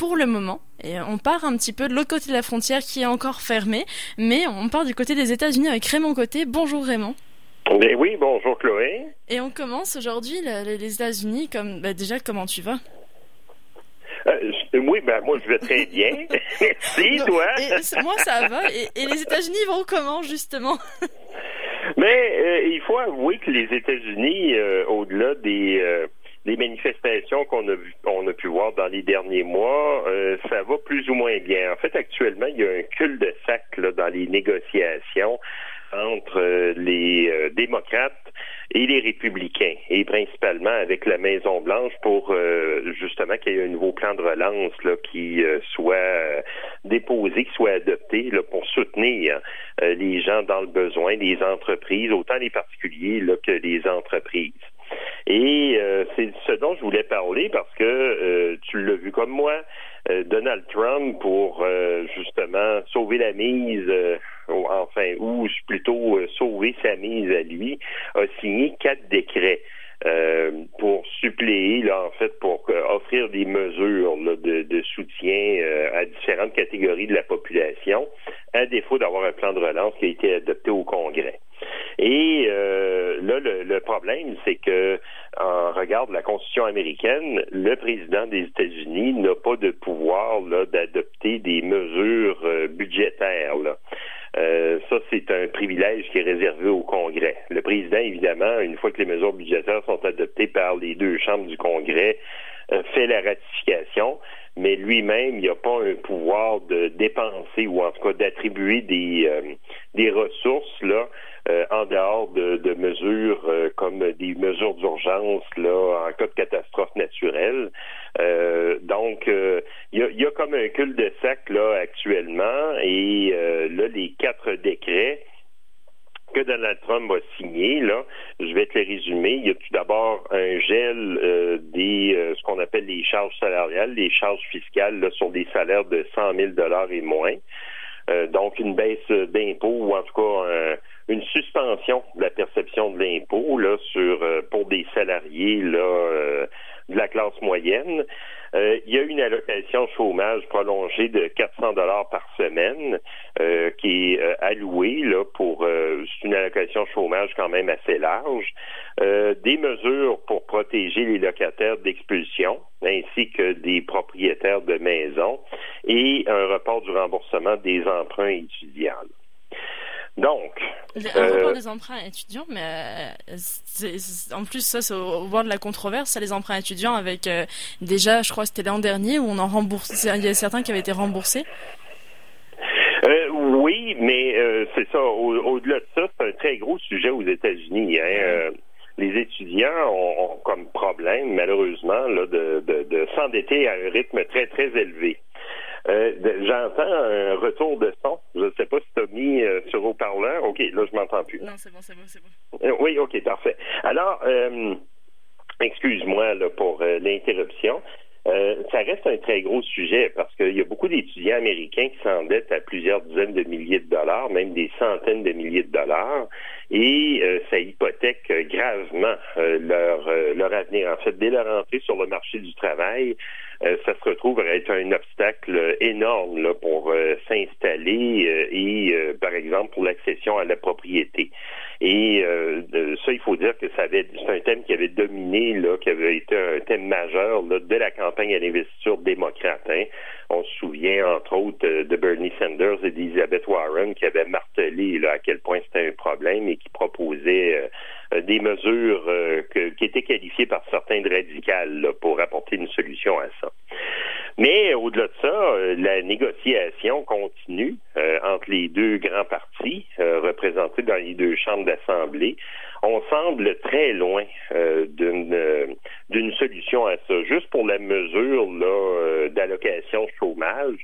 pour le moment. Et on part un petit peu de l'autre côté de la frontière qui est encore fermée, mais on part du côté des États-Unis avec Raymond Côté. Bonjour Raymond. Ben oui, bonjour Chloé. Et on commence aujourd'hui les États-Unis comme bah, déjà comment tu vas? Euh, oui, ben moi je vais très bien. Merci, toi? moi ça va. Et, les États-Unis vont comment justement? Mais euh, il faut avouer que les États-Unis, euh, au-delà des les manifestations qu'on a vu, on a pu voir dans les derniers mois, euh, ça va plus ou moins bien. En fait, actuellement, il y a un cul de sac là, dans les négociations entre euh, les euh, démocrates et les républicains, et principalement avec la Maison Blanche pour justement qu'il y ait un nouveau plan de relance là, qui soit déposé, qui soit adopté là, pour soutenir les gens dans le besoin, les entreprises, autant les particuliers là, que les entreprises. Et euh, c'est ce dont je voulais parler parce que euh, tu l'as vu comme moi, euh, Donald Trump pour justement sauver la mise, enfin, ou plutôt sauver sa mise à lui, a signé quatre décrets. Pour suppléer, là, en fait, pour offrir des mesures de, de, soutien à différentes catégories de la population, à défaut d'avoir un plan de relance qui a été adopté au Congrès. Et euh, là, le, problème, c'est que en regard de la Constitution américaine, le président des États-Unis n'a pas de pouvoir d'adopter des mesures euh, budgétaires. Euh, ça, c'est un privilège qui est réservé au Congrès. Le président, évidemment, une fois que les mesures budgétaires sont adoptées par les deux chambres du Congrès, fait la ratification, mais lui-même, il n'a pas un pouvoir de dépenser ou en tout cas d'attribuer des, des ressources là euh, en dehors de, mesures euh, comme des mesures d'urgence là en cas de catastrophe naturelle. Euh, donc, il y a, comme un cul de sac là actuellement et là les quatre décrets que Donald Trump a signé, là, je vais te les résumer. Il y a tout d'abord un gel des ce qu'on appelle les charges salariales, les charges fiscales là, sur des salaires de 100 000 dollars et moins. donc une baisse d'impôts ou en tout cas une suspension de la perception de l'impôt là sur euh, pour des salariés là euh, de la classe moyenne. Euh, il y a une allocation chômage prolongée de 400 dollars par semaine qui est allouée là pour c'est une allocation chômage quand même assez large. des mesures pour protéger les locataires d'expulsion ainsi que des propriétaires de maisons et un report du remboursement des emprunts étudiants. Donc. Un report euh, des emprunts étudiants, mais euh, en plus, ça, c'est au, bord de la controverse, ça, les emprunts étudiants, avec euh, déjà, je crois que c'était l'an dernier, où on en rembourse. Il y a certains qui avaient été remboursés. oui, mais c'est ça. Au-delà de ça, c'est un très gros sujet aux États-Unis. Hein, les étudiants ont, comme problème, malheureusement, là, de, de s'endetter à un rythme très, très élevé. Euh, j'entends un retour de son. Je ne sais pas si tu as mis euh, sur haut-parleur. OK, là, je m'entends plus. Non, c'est bon, c'est bon, c'est bon. Euh, oui, OK, parfait. Alors, excuse-moi pour l'interruption. ça reste un très gros sujet parce qu'il y a beaucoup d'étudiants américains qui s'endettent à plusieurs dizaines de milliers de dollars, même des centaines de milliers de dollars, et ça hypothèque gravement leur, leur avenir. En fait, dès leur entrée sur le marché du travail, euh, ça se retrouve à être un obstacle énorme là, pour euh, s'installer euh, et, par exemple, pour l'accession à la propriété. Et ça, il faut dire que ça avait, c'est un thème qui avait dominé, là, qui avait été un thème majeur là, de la campagne à l'investiture démocrate. Hein. On se souvient, entre autres, de Bernie Sanders et d'Elizabeth Warren qui avaient martelé là, à quel point c'était un problème et qui proposaient des mesures qui étaient qualifiées par certains de radicales pour apporter une solution à ça. Mais au-delà de ça, euh, la négociation continue euh, entre les deux grands partis euh, représentés dans les deux chambres d'assemblée. On semble très loin d'une d'une solution à ça. Juste pour la mesure là d'allocation chômage,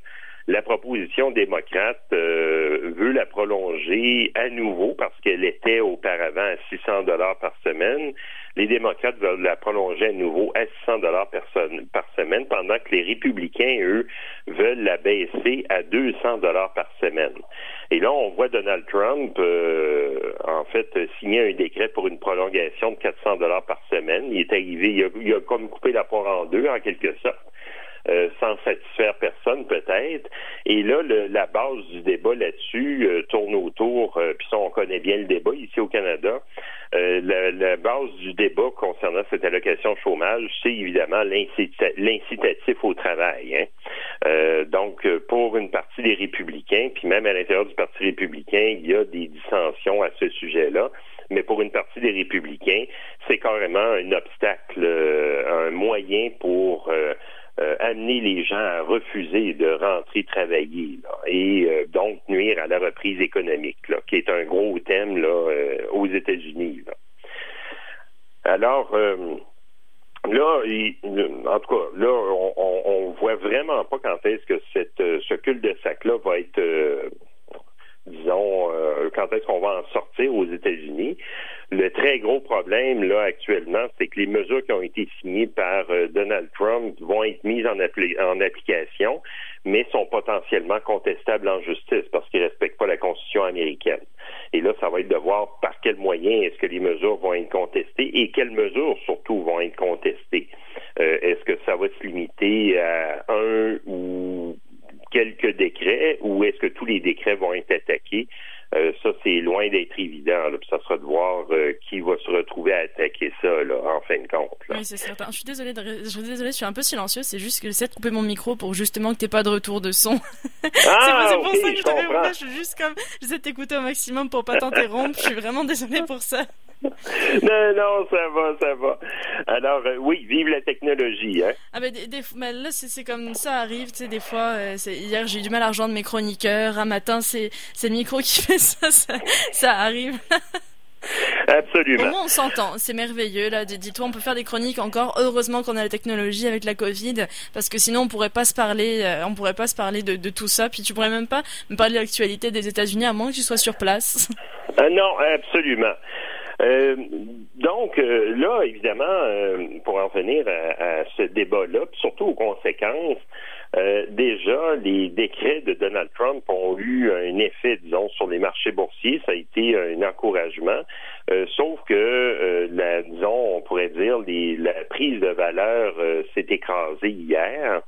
la proposition démocrate veut la prolonger à nouveau parce qu'elle était auparavant à 600 dollars par semaine. Les démocrates veulent la prolonger à nouveau à 600 dollars par, semaine, pendant que les républicains, eux, veulent la baisser à 200 dollars par semaine. Et là, on voit Donald Trump, euh, en fait, signer un décret pour une prolongation de 400 dollars par semaine. Il est arrivé, il a, il a comme coupé la poire en deux, en quelque sorte. Euh, sans satisfaire personne peut-être. Et là, la base du débat là-dessus euh, tourne autour, euh, puis ça on connaît bien le débat ici au Canada. La, base du débat concernant cette allocation chômage, c'est évidemment l'incitatif au travail. Hein. donc, pour une partie des républicains, puis même à l'intérieur du Parti républicain, il y a des dissensions à ce sujet-là mais pour une partie des républicains, c'est carrément un obstacle, un moyen pour euh, amener les gens à refuser de rentrer travailler et euh, donc nuire à la reprise économique, qui est un gros thème là, euh, aux États-Unis. Alors, Là, en tout cas, là, on, on, voit vraiment pas quand est-ce que cette, ce cul de sac-là va être, disons, quand est-ce qu'on va en sortir aux États-Unis. Le très gros problème, là, actuellement, c'est que les mesures qui ont été signées par euh, Donald Trump vont être mises en, en, application, mais sont potentiellement contestables en justice parce qu'ils ne respectent pas la Constitution américaine. Et là, ça va être de voir par quels moyens est-ce que les mesures vont être contestées et quelles mesures, surtout, vont être contestées. Euh, est-ce que ça va se limiter à un ou quelques décrets ou est-ce que tous les décrets vont être attaqués? Euh, ça, c'est loin d'être évident. Là, puis ça sera de voir euh, qui va se retrouver à attaquer ça, là, en fin de compte. Oui, c'est certain. Je suis désolée, de... je suis désolée, je suis un peu silencieux. C'est juste que j'essaie de couper mon micro pour justement que t'aies pas de retour de son. Ah, c'est pour ça que je t'avais. Je suis juste comme, j'essaie de t'écouter au maximum pour pas t'interrompre. je suis vraiment désolée pour ça. Non, non, ça va, ça va. Alors, euh, oui, vive la technologie. Hein? Ah ben, des, mais là, c'est comme ça arrive, tu sais, des fois, euh, hier, j'ai eu du mal à rejoindre mes chroniqueurs. Un matin, c'est le micro qui fait ça, ça, ça arrive. Absolument. Au moins, on s'entend. C'est merveilleux, là. Dis-toi, on peut faire des chroniques encore. Heureusement qu'on a la technologie avec la Covid, parce que sinon, on pourrait pas se parler, euh, on pourrait pas se parler de, de, tout ça. Puis tu pourrais même pas me parler de l'actualité des États-Unis à moins que tu sois sur place. Non, absolument. Euh, donc euh, là, évidemment, euh, pour en venir à, ce débat-là, surtout aux conséquences, déjà, les décrets de Donald Trump ont eu un effet, disons, sur les marchés boursiers. Ça a été un encouragement. Sauf que, la, disons, on pourrait dire, les, la prise de valeur s'est écrasée hier.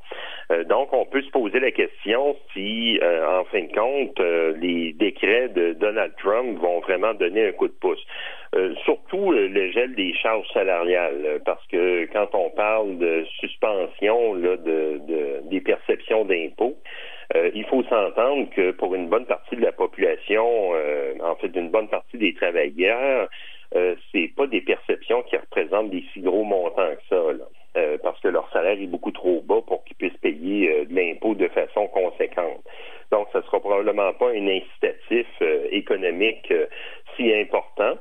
donc, on peut se poser la question si, en fin de compte, les décrets de Donald Trump vont vraiment donner un coup de pouce. Euh, surtout euh, le gel des charges salariales, euh, parce que quand on parle de suspension là, de, des perceptions d'impôts, il faut s'entendre que pour une bonne partie de la population, en fait, d'une bonne partie des travailleurs, euh, c'est pas des perceptions qui représentent des si gros montants que ça, là, parce que leur salaire est beaucoup trop bas pour qu'ils puissent payer de l'impôt de façon conséquente. Donc, ce sera probablement pas un incitatif économique important.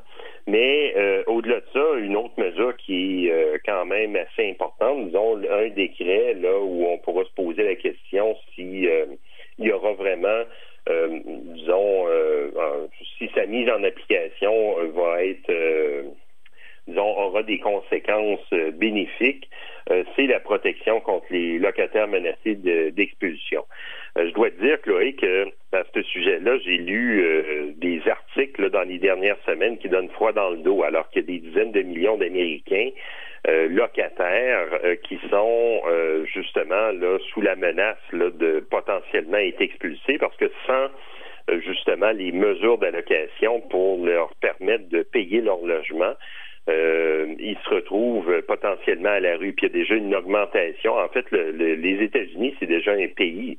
Mais euh, au-delà de ça, une autre mesure qui est euh, quand même assez importante, disons un décret là où on pourra se poser la question si euh, il y aura vraiment, disons, si sa mise en application va être, disons, aura des conséquences bénéfiques, c'est la protection contre les locataires menacés d'expulsion. je dois te dire, Chloé, que à ce sujet-là, j'ai lu des articles dans les dernières semaines qui donnent froid dans le dos, alors qu'il y a des dizaines de millions d'Américains euh, locataires euh, qui sont justement là sous la menace de potentiellement être expulsés parce que sans justement les mesures d'allocation pour leur permettre de payer leur logement, ils se retrouvent potentiellement à la rue. Puis il y a déjà une augmentation. En fait, les États-Unis, c'est déjà un pays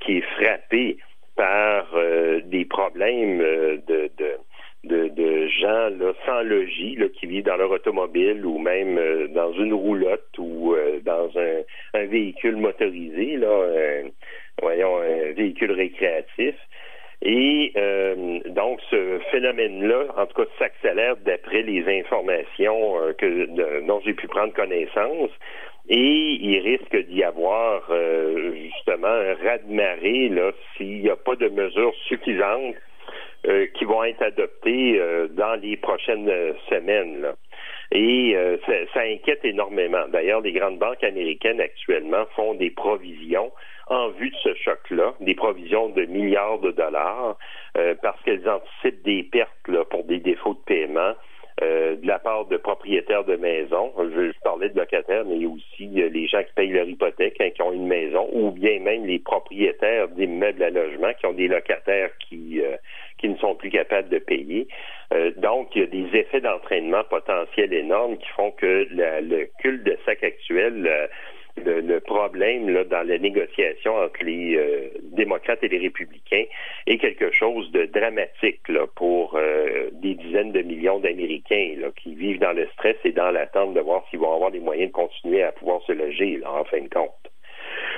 qui est frappé par euh, des problèmes euh, de, de, gens là, sans logis là, qui vivent dans leur automobile ou même euh, dans une roulotte ou dans un, véhicule motorisé, là, voyons, un véhicule récréatif. Et donc ce phénomène-là, en tout cas, s'accélère d'après les informations dont j'ai pu prendre connaissance et il risque d'y avoir euh, justement un raz-de-marée s'il n'y a pas de mesures suffisantes euh, qui vont être adoptées euh, dans les prochaines semaines. Là. Et ça, ça, inquiète énormément. D'ailleurs, les grandes banques américaines actuellement font des provisions en vue de ce choc-là, des provisions de milliards de dollars, parce qu'elles anticipent des pertes là, pour des défauts de paiement euh, de la part de propriétaires de maisons. Je, parlais de locataires, mais aussi les gens qui payent leur hypothèque, hein, qui ont une maison, ou bien même les propriétaires d'immeubles à logement qui ont des locataires qui qui ne sont plus capables de payer. donc, il y a des effets d'entraînement potentiels énormes qui font que le culte de sac actuel le, problème dans la négociation entre les euh, démocrates et les républicains est quelque chose de dramatique pour euh, des dizaines de millions d'Américains qui vivent dans le stress et dans l'attente de voir s'ils vont avoir les moyens de continuer à pouvoir se loger en fin de compte.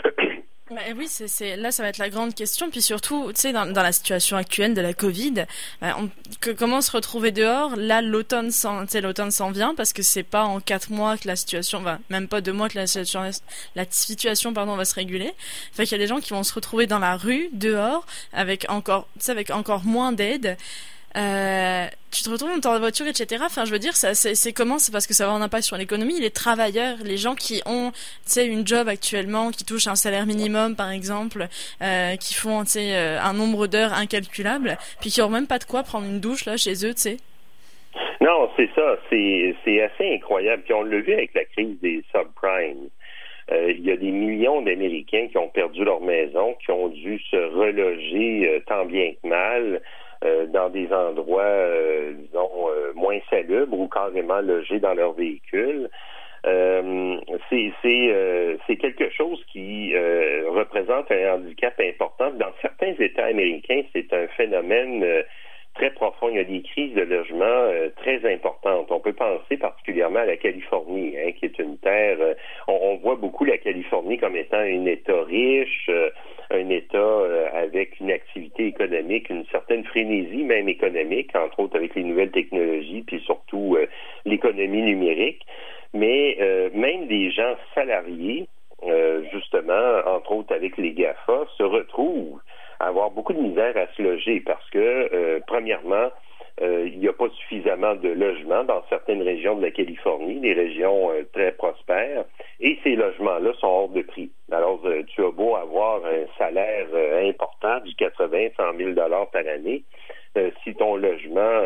Bah, oui, c'est là ça va être la grande question. Puis surtout, tu sais, dans, dans, la situation actuelle de la Covid, bah, que, comment se retrouver dehors? Là, l'automne s'en, l'automne s'en vient parce que c'est pas en quatre mois que la situation va, même pas deux mois que la situation, la situation pardon va se réguler. Fait qu'il y a des gens qui vont se retrouver dans la rue, dehors, avec encore, avec encore moins d'aide. Euh, tu te retrouves dans ta voiture, etc. Enfin, je veux dire, c'est comment? C'est parce que ça va avoir un impact sur l'économie. Les travailleurs, les gens qui ont, tu sais, une job actuellement, qui touchent un salaire minimum, par exemple, euh, qui font, tu sais, euh, un nombre d'heures incalculable, puis qui n'ont même pas de quoi prendre une douche là chez eux, tu sais. Non, c'est ça. C'est assez incroyable. Puis on l'a vu avec la crise des subprimes. Euh, il y a des millions d'Américains qui ont perdu leur maison, qui ont dû se reloger tant bien que mal. Euh, dans des endroits, euh, disons, euh, moins salubres ou carrément logés dans leur véhicule. c'est quelque chose qui représente un handicap important. Dans certains États américains, c'est un phénomène très profond. Il y a des crises de logement très importantes. On peut penser particulièrement à la Californie, hein, qui est une terre. on, voit beaucoup la Californie comme étant un État riche, un État euh, avec une activité économique, une certaine frénésie même économique, entre autres avec les nouvelles technologies, puis surtout euh, l'économie numérique. Mais euh, même des gens salariés, justement, entre autres avec les GAFA, se retrouvent avoir beaucoup de misère à se loger parce que, premièrement, euh, il n'y a pas suffisamment de logements dans certaines régions de la Californie, des régions euh, très prospères, et ces logements-là sont hors de prix. Alors, euh, tu as beau avoir un salaire important du 80, 100 000 dollars par année, si ton logement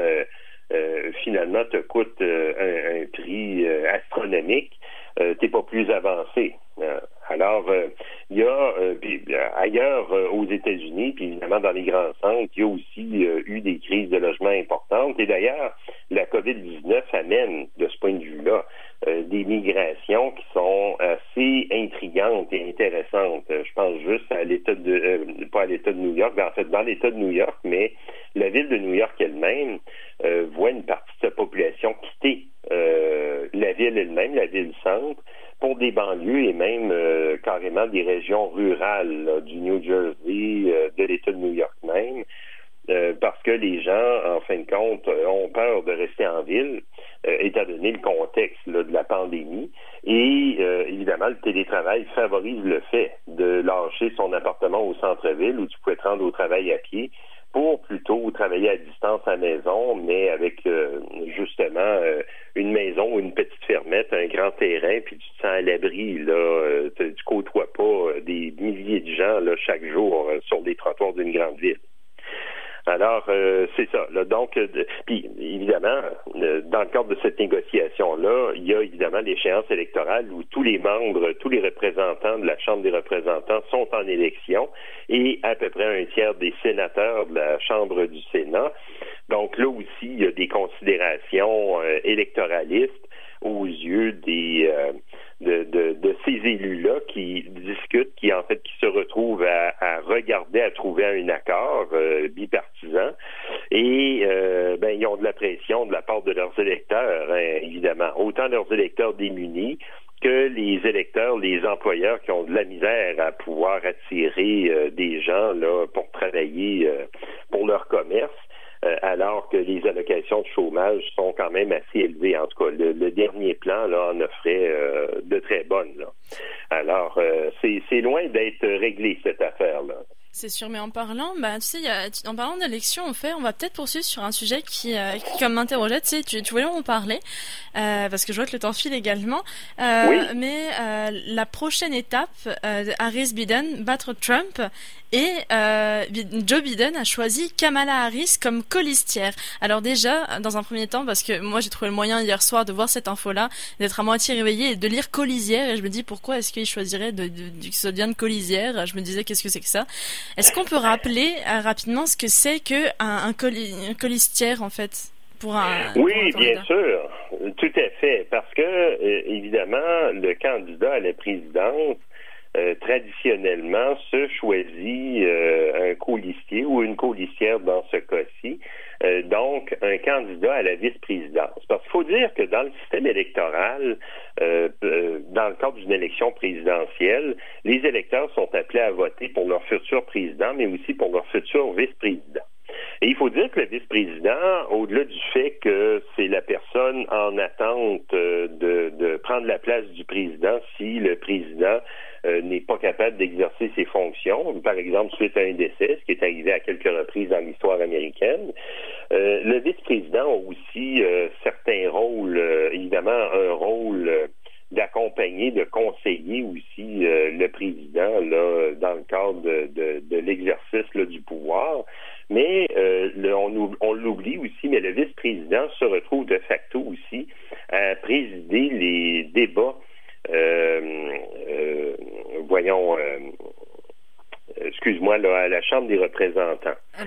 finalement te coûte un, prix astronomique, t'es pas plus avancé. Alors, il y a ailleurs aux États-Unis, puis évidemment dans les grands centres, il y a aussi eu des crises de logement importantes. Et d'ailleurs, la COVID-19 amène, de ce point de vue-là, des migrations qui sont assez intrigantes et intéressantes. Je pense juste à l'État de, pas à l'État de New York, mais en fait dans l'État de New York, mais la ville de New York elle-même voit une partie de sa population quitter la ville elle-même, la ville-centre, pour des banlieues et même euh, carrément des régions rurales du New Jersey, euh, de l'État de New York même, euh, parce que les gens, en fin de compte, ont peur de rester en ville, étant donné le contexte de la pandémie. Et évidemment, le télétravail favorise le fait de lâcher son appartement au centre-ville où tu pouvais te rendre au travail à pied pour plutôt travailler à distance à la maison, mais avec euh, justement euh, une maison ou une petite fermette, un grand terrain, puis tu te sens à l'abri, là, euh, tu côtoies pas des milliers de gens là, chaque jour sur les trottoirs d'une grande ville. Alors, euh, c'est ça. Donc, euh, puis évidemment, euh, dans le cadre de cette négociation-là, il y a évidemment l'échéance électorale où tous les membres, tous les représentants de la Chambre des représentants sont en élection et à peu près un tiers des sénateurs de la Chambre du Sénat. Donc là aussi, il y a des considérations électoralistes aux yeux des de, de, de, ces élus-là qui discutent, qui en fait qui se retrouvent à, à regarder, à trouver un accord euh, bipartisan, et euh, ben ils ont de la pression de la part de leurs électeurs, hein, évidemment, autant leurs électeurs démunis que les électeurs, les employeurs qui ont de la misère à pouvoir attirer euh, des gens là pour travailler pour leur commerce. Euh, alors que les allocations de chômage sont quand même assez élevées. En tout cas, le, dernier plan là, en offrait euh, de très bonnes. Alors, euh, c'est loin d'être réglé, cette affaire-là. C'est sûr, mais en parlant, bah, tu sais, y a, en parlant d'élection, en fait, on va peut-être poursuivre sur un sujet qui, euh, qui comme m'interrogeait, tu sais, tu, tu voulais en parler, euh, parce que je vois que le temps file également. Euh, oui. Mais la prochaine étape, Harris Biden battre Trump et euh, Joe Biden a choisi Kamala Harris comme colistière. Alors déjà, dans un premier temps, parce que moi j'ai trouvé le moyen hier soir de voir cette info-là, d'être à moitié réveillée et de lire colisière, et je me dis pourquoi est-ce qu'il choisirait de, de, du de colisière Je me disais qu'est-ce que c'est que ça? Est-ce qu'on peut rappeler euh, rapidement ce que c'est que un, un, coli, un colistière en fait pour un, oui, pour un bien sûr, tout à fait, parce que euh, évidemment le candidat à la présidence euh, traditionnellement se choisit euh, un colistier ou une colistière dans ce cas-ci, euh, donc un candidat à la vice-présidence. Parce qu'il faut dire que dans le système électoral, dans le cadre d'une élection présidentielle, les électeurs sont appelés à voter pour leur futur président, mais aussi pour leur futur vice-président. Et il faut dire que le vice-président, au-delà du fait que c'est la personne en attente de, de, prendre la place du président si le président d'exercer ses fonctions, par exemple suite à un décès, ce qui est arrivé à quelques reprises dans l'histoire américaine. Euh, le vice-président a aussi euh, certains rôles, évidemment un rôle d'accompagner, de conseiller aussi le président là, dans le cadre de, de, de l'exercice du pouvoir. Mais on l'oublie aussi, mais le vice-président se retrouve de facto aussi à présider les débats euh, euh, voyons, euh, excuse-moi, là, à la Chambre des représentants. Ah,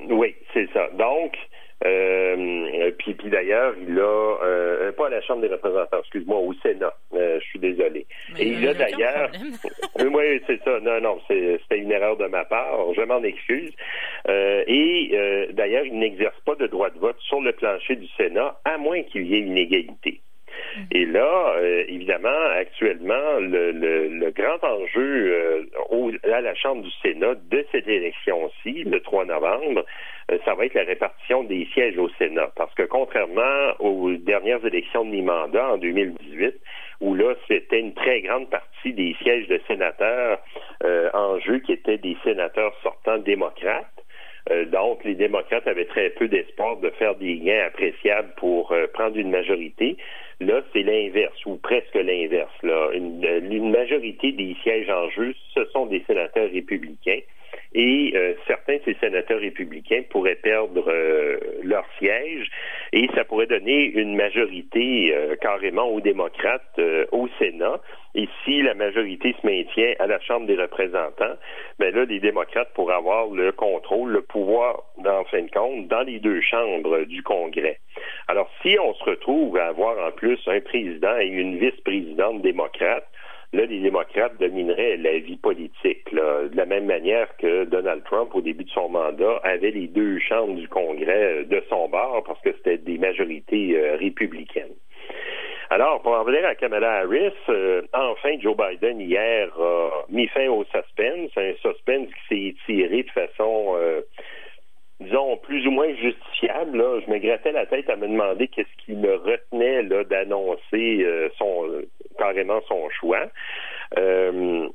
oui, oui c'est ça. Donc, euh, puis, puis d'ailleurs, il a euh, pas à la Chambre des représentants, excuse-moi, au Sénat. Euh, je suis désolé. Mais Et il a d'ailleurs, oui, c'est ça. Non, non, c'était une erreur de ma part. Je m'en excuse. et d'ailleurs, il n'exerce pas de droit de vote sur le plancher du Sénat, à moins qu'il y ait une égalité. Et là, euh, évidemment, actuellement, le, grand enjeu euh, à la Chambre du Sénat de cette élection-ci, le 3 novembre, euh, ça va être la répartition des sièges au Sénat. Parce que contrairement aux dernières élections de mi-mandat en 2018, où là, c'était une très grande partie des sièges de sénateurs en jeu qui étaient des sénateurs sortants démocrates, euh, donc, les démocrates avaient très peu d'espoir de faire des gains appréciables pour euh, prendre une majorité. Là, c'est l'inverse, ou presque l'inverse. Une, une, majorité des sièges en jeu, ce sont des sénateurs républicains. Et euh, certains de ces sénateurs républicains pourraient perdre leur siège et ça pourrait donner une majorité carrément aux démocrates au Sénat. Et si la majorité se maintient à la Chambre des représentants, ben là, les démocrates pourraient avoir le contrôle, le pouvoir, en fin de compte, dans les deux chambres du Congrès. Alors, si on se retrouve à avoir en plus un président et une vice-présidente démocrate, là, les démocrates domineraient la vie politique, de la même manière que Donald Trump, au début de son mandat, avait les deux chambres du Congrès de son bord parce que c'était des majorités euh, républicaines. Alors, pour en venir à Kamala Harris, euh, enfin, Joe Biden, hier, a mis fin au suspense, un suspense qui s'est étiré de façon, euh, disons, plus ou moins justifiable. Je me grattais la tête à me demander qu'est-ce qui me retenait d'annoncer euh, son carrément son choix. Euh,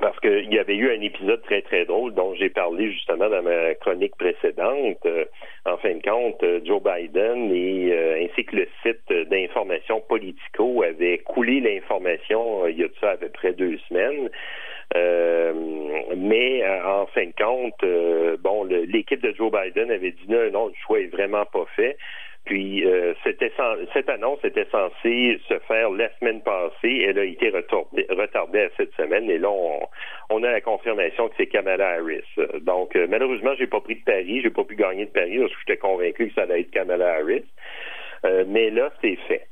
parce qu'il y avait eu un épisode très, très drôle dont j'ai parlé justement dans ma chronique précédente. Euh, en fin de compte, euh, Joe Biden et ainsi que le site d'information Politico avaient coulé l'information il y a de ça à peu près deux semaines. mais en fin de compte, bon, l'équipe de Joe Biden avait dit non, non, le choix est vraiment pas fait. Puis euh, cette annonce était censée se faire la semaine passée. Elle a été retardée, à cette semaine. Et là, on, a la confirmation que c'est Kamala Harris. Donc, euh, malheureusement, j'ai pas pris de pari. J'ai pas pu gagner de pari parce que j'étais convaincu que ça allait être Kamala Harris. Euh, mais là, c'est fait.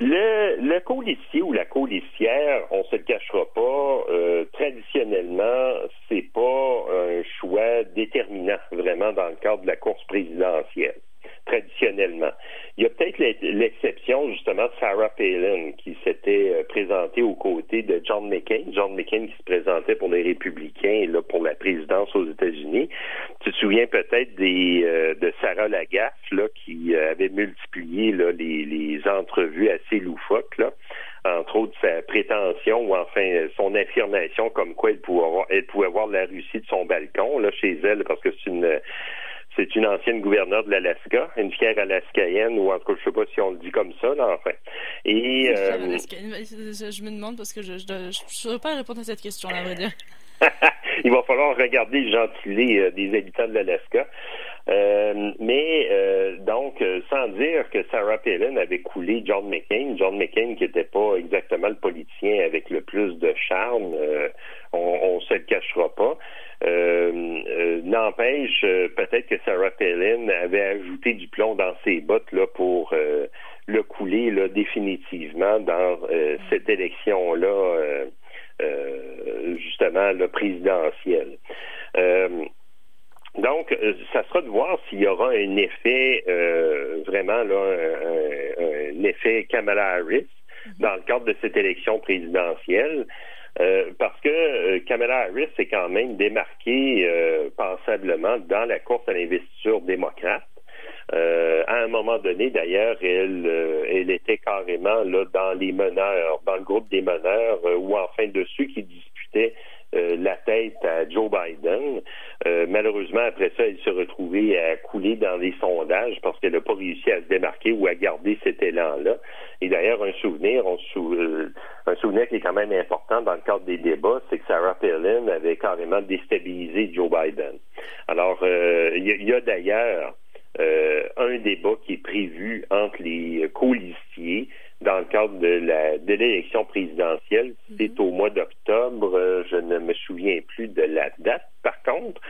Le, le ou la colistière, on se le cachera pas, euh, traditionnellement, c'est pas un choix déterminant vraiment dans le cadre de la course présidentielle Il y a peut-être l'exception justement de Sarah Palin qui s'était euh, présentée aux côtés de John McCain, John McCain qui se présentait pour les républicains là pour la présidence aux États-Unis. Tu te souviens peut-être euh, de Sarah Lagaffe là qui euh, avait multiplié là, les, entrevues assez loufoques entre de sa prétention ou enfin son affirmation comme quoi elle pouvait avoir, elle pouvait voir la Russie de son balcon là chez elle parce que c'est une c'est une ancienne gouverneure de l'Alaska, une fière alaskaïenne, ou en tout cas, je sais pas si on le dit comme ça, là, enfin. Et, euh... je me demande parce que je ne saurais pas répondre à cette question, là, à vrai dire. Il va falloir regarder le gentilé euh, des habitants de l'Alaska. Euh, mais euh, donc, sans dire que Sarah Palin avait coulé John McCain, John McCain qui n'était pas exactement le politicien avec le plus de charme, on ne se le cachera pas. N'empêche, peut-être que Sarah Palin avait ajouté du plomb dans ses bottes là pour le couler là, définitivement dans cette élection-là euh, justement le présidentiel. Euh, donc, euh, ça sera de voir s'il y aura un effet vraiment là, un, effet Kamala Harris dans le cadre de cette élection présidentielle. parce que Kamala Harris s'est quand même démarquée pensablement dans la course à l'investiture démocrate. Euh, à un moment donné, d'ailleurs, elle, euh, elle était carrément là dans les meneurs, dans le groupe des meneurs, euh, ou enfin de ceux qui disputaient la tête à Joe Biden. malheureusement, après ça, elle s'est retrouvée à couler dans les sondages parce qu'elle n'a pas réussi à se démarquer ou à garder cet élan-là. Et d'ailleurs, un souvenir, un souvenir qui est quand même important dans le cadre des débats, c'est que Sarah Palin avait carrément déstabilisé Joe Biden. Alors, il y a d'ailleurs euh, un débat qui est prévu entre les colistiers dans le cadre de la de l'élection présidentielle. Mhm. C'est au mois d'octobre. Euh, je ne me souviens plus de la date. Par contre,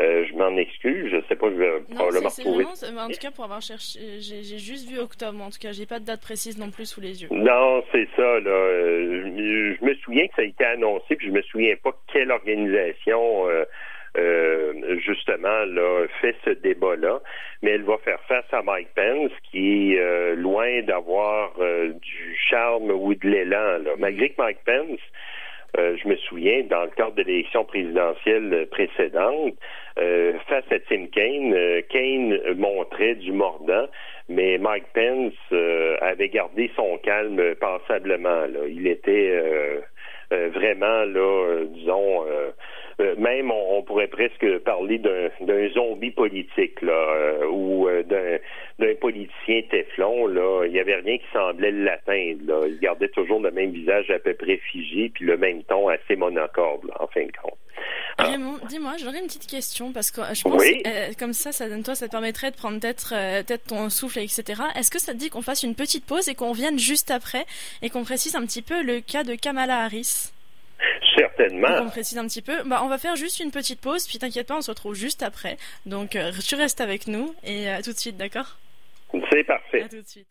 euh, je m'en excuse. Je ne sais pas. Je vais probablement retrouver. en tout cas, pour avoir cherché, j'ai juste vu octobre. En tout cas, j'ai pas de date précise non plus sous les yeux. Non, c'est ça. Là. Je, me souviens que ça a été annoncé, puis je me souviens pas quelle organisation. Euh, justement là fait ce débat-là, mais elle va faire face à Mike Pence qui est euh, loin d'avoir euh, du charme ou de l'élan. Malgré que Mike Pence je me souviens, dans le cadre de l'élection présidentielle précédente, face à Tim Kaine, Kaine montrait du mordant, mais Mike Pence avait gardé son calme passablement. Là. Il était vraiment, là, disons, euh, même on, pourrait presque parler d'un zombie politique là, euh, ou euh, d'un politicien téflon. Là, il n'y avait rien qui semblait l'atteindre. Là. Il gardait toujours le même visage à peu près figé, puis le même ton assez monocorde, en fin de compte. Raymond, dis-moi, j'aurais une petite question parce que je pense que, comme ça, ça toi, ça te permettrait de prendre peut-être peut ton souffle, etc. Est-ce que ça te dit qu'on fasse une petite pause et qu'on vienne juste après et qu'on précise un petit peu le cas de Kamala Harris? Certainement. On précise un petit peu. Bah, on va faire juste une petite pause, puis t'inquiète pas, on se retrouve juste après. Donc, euh, tu restes avec nous et à tout de suite, d'accord? C'est parfait. À tout de suite.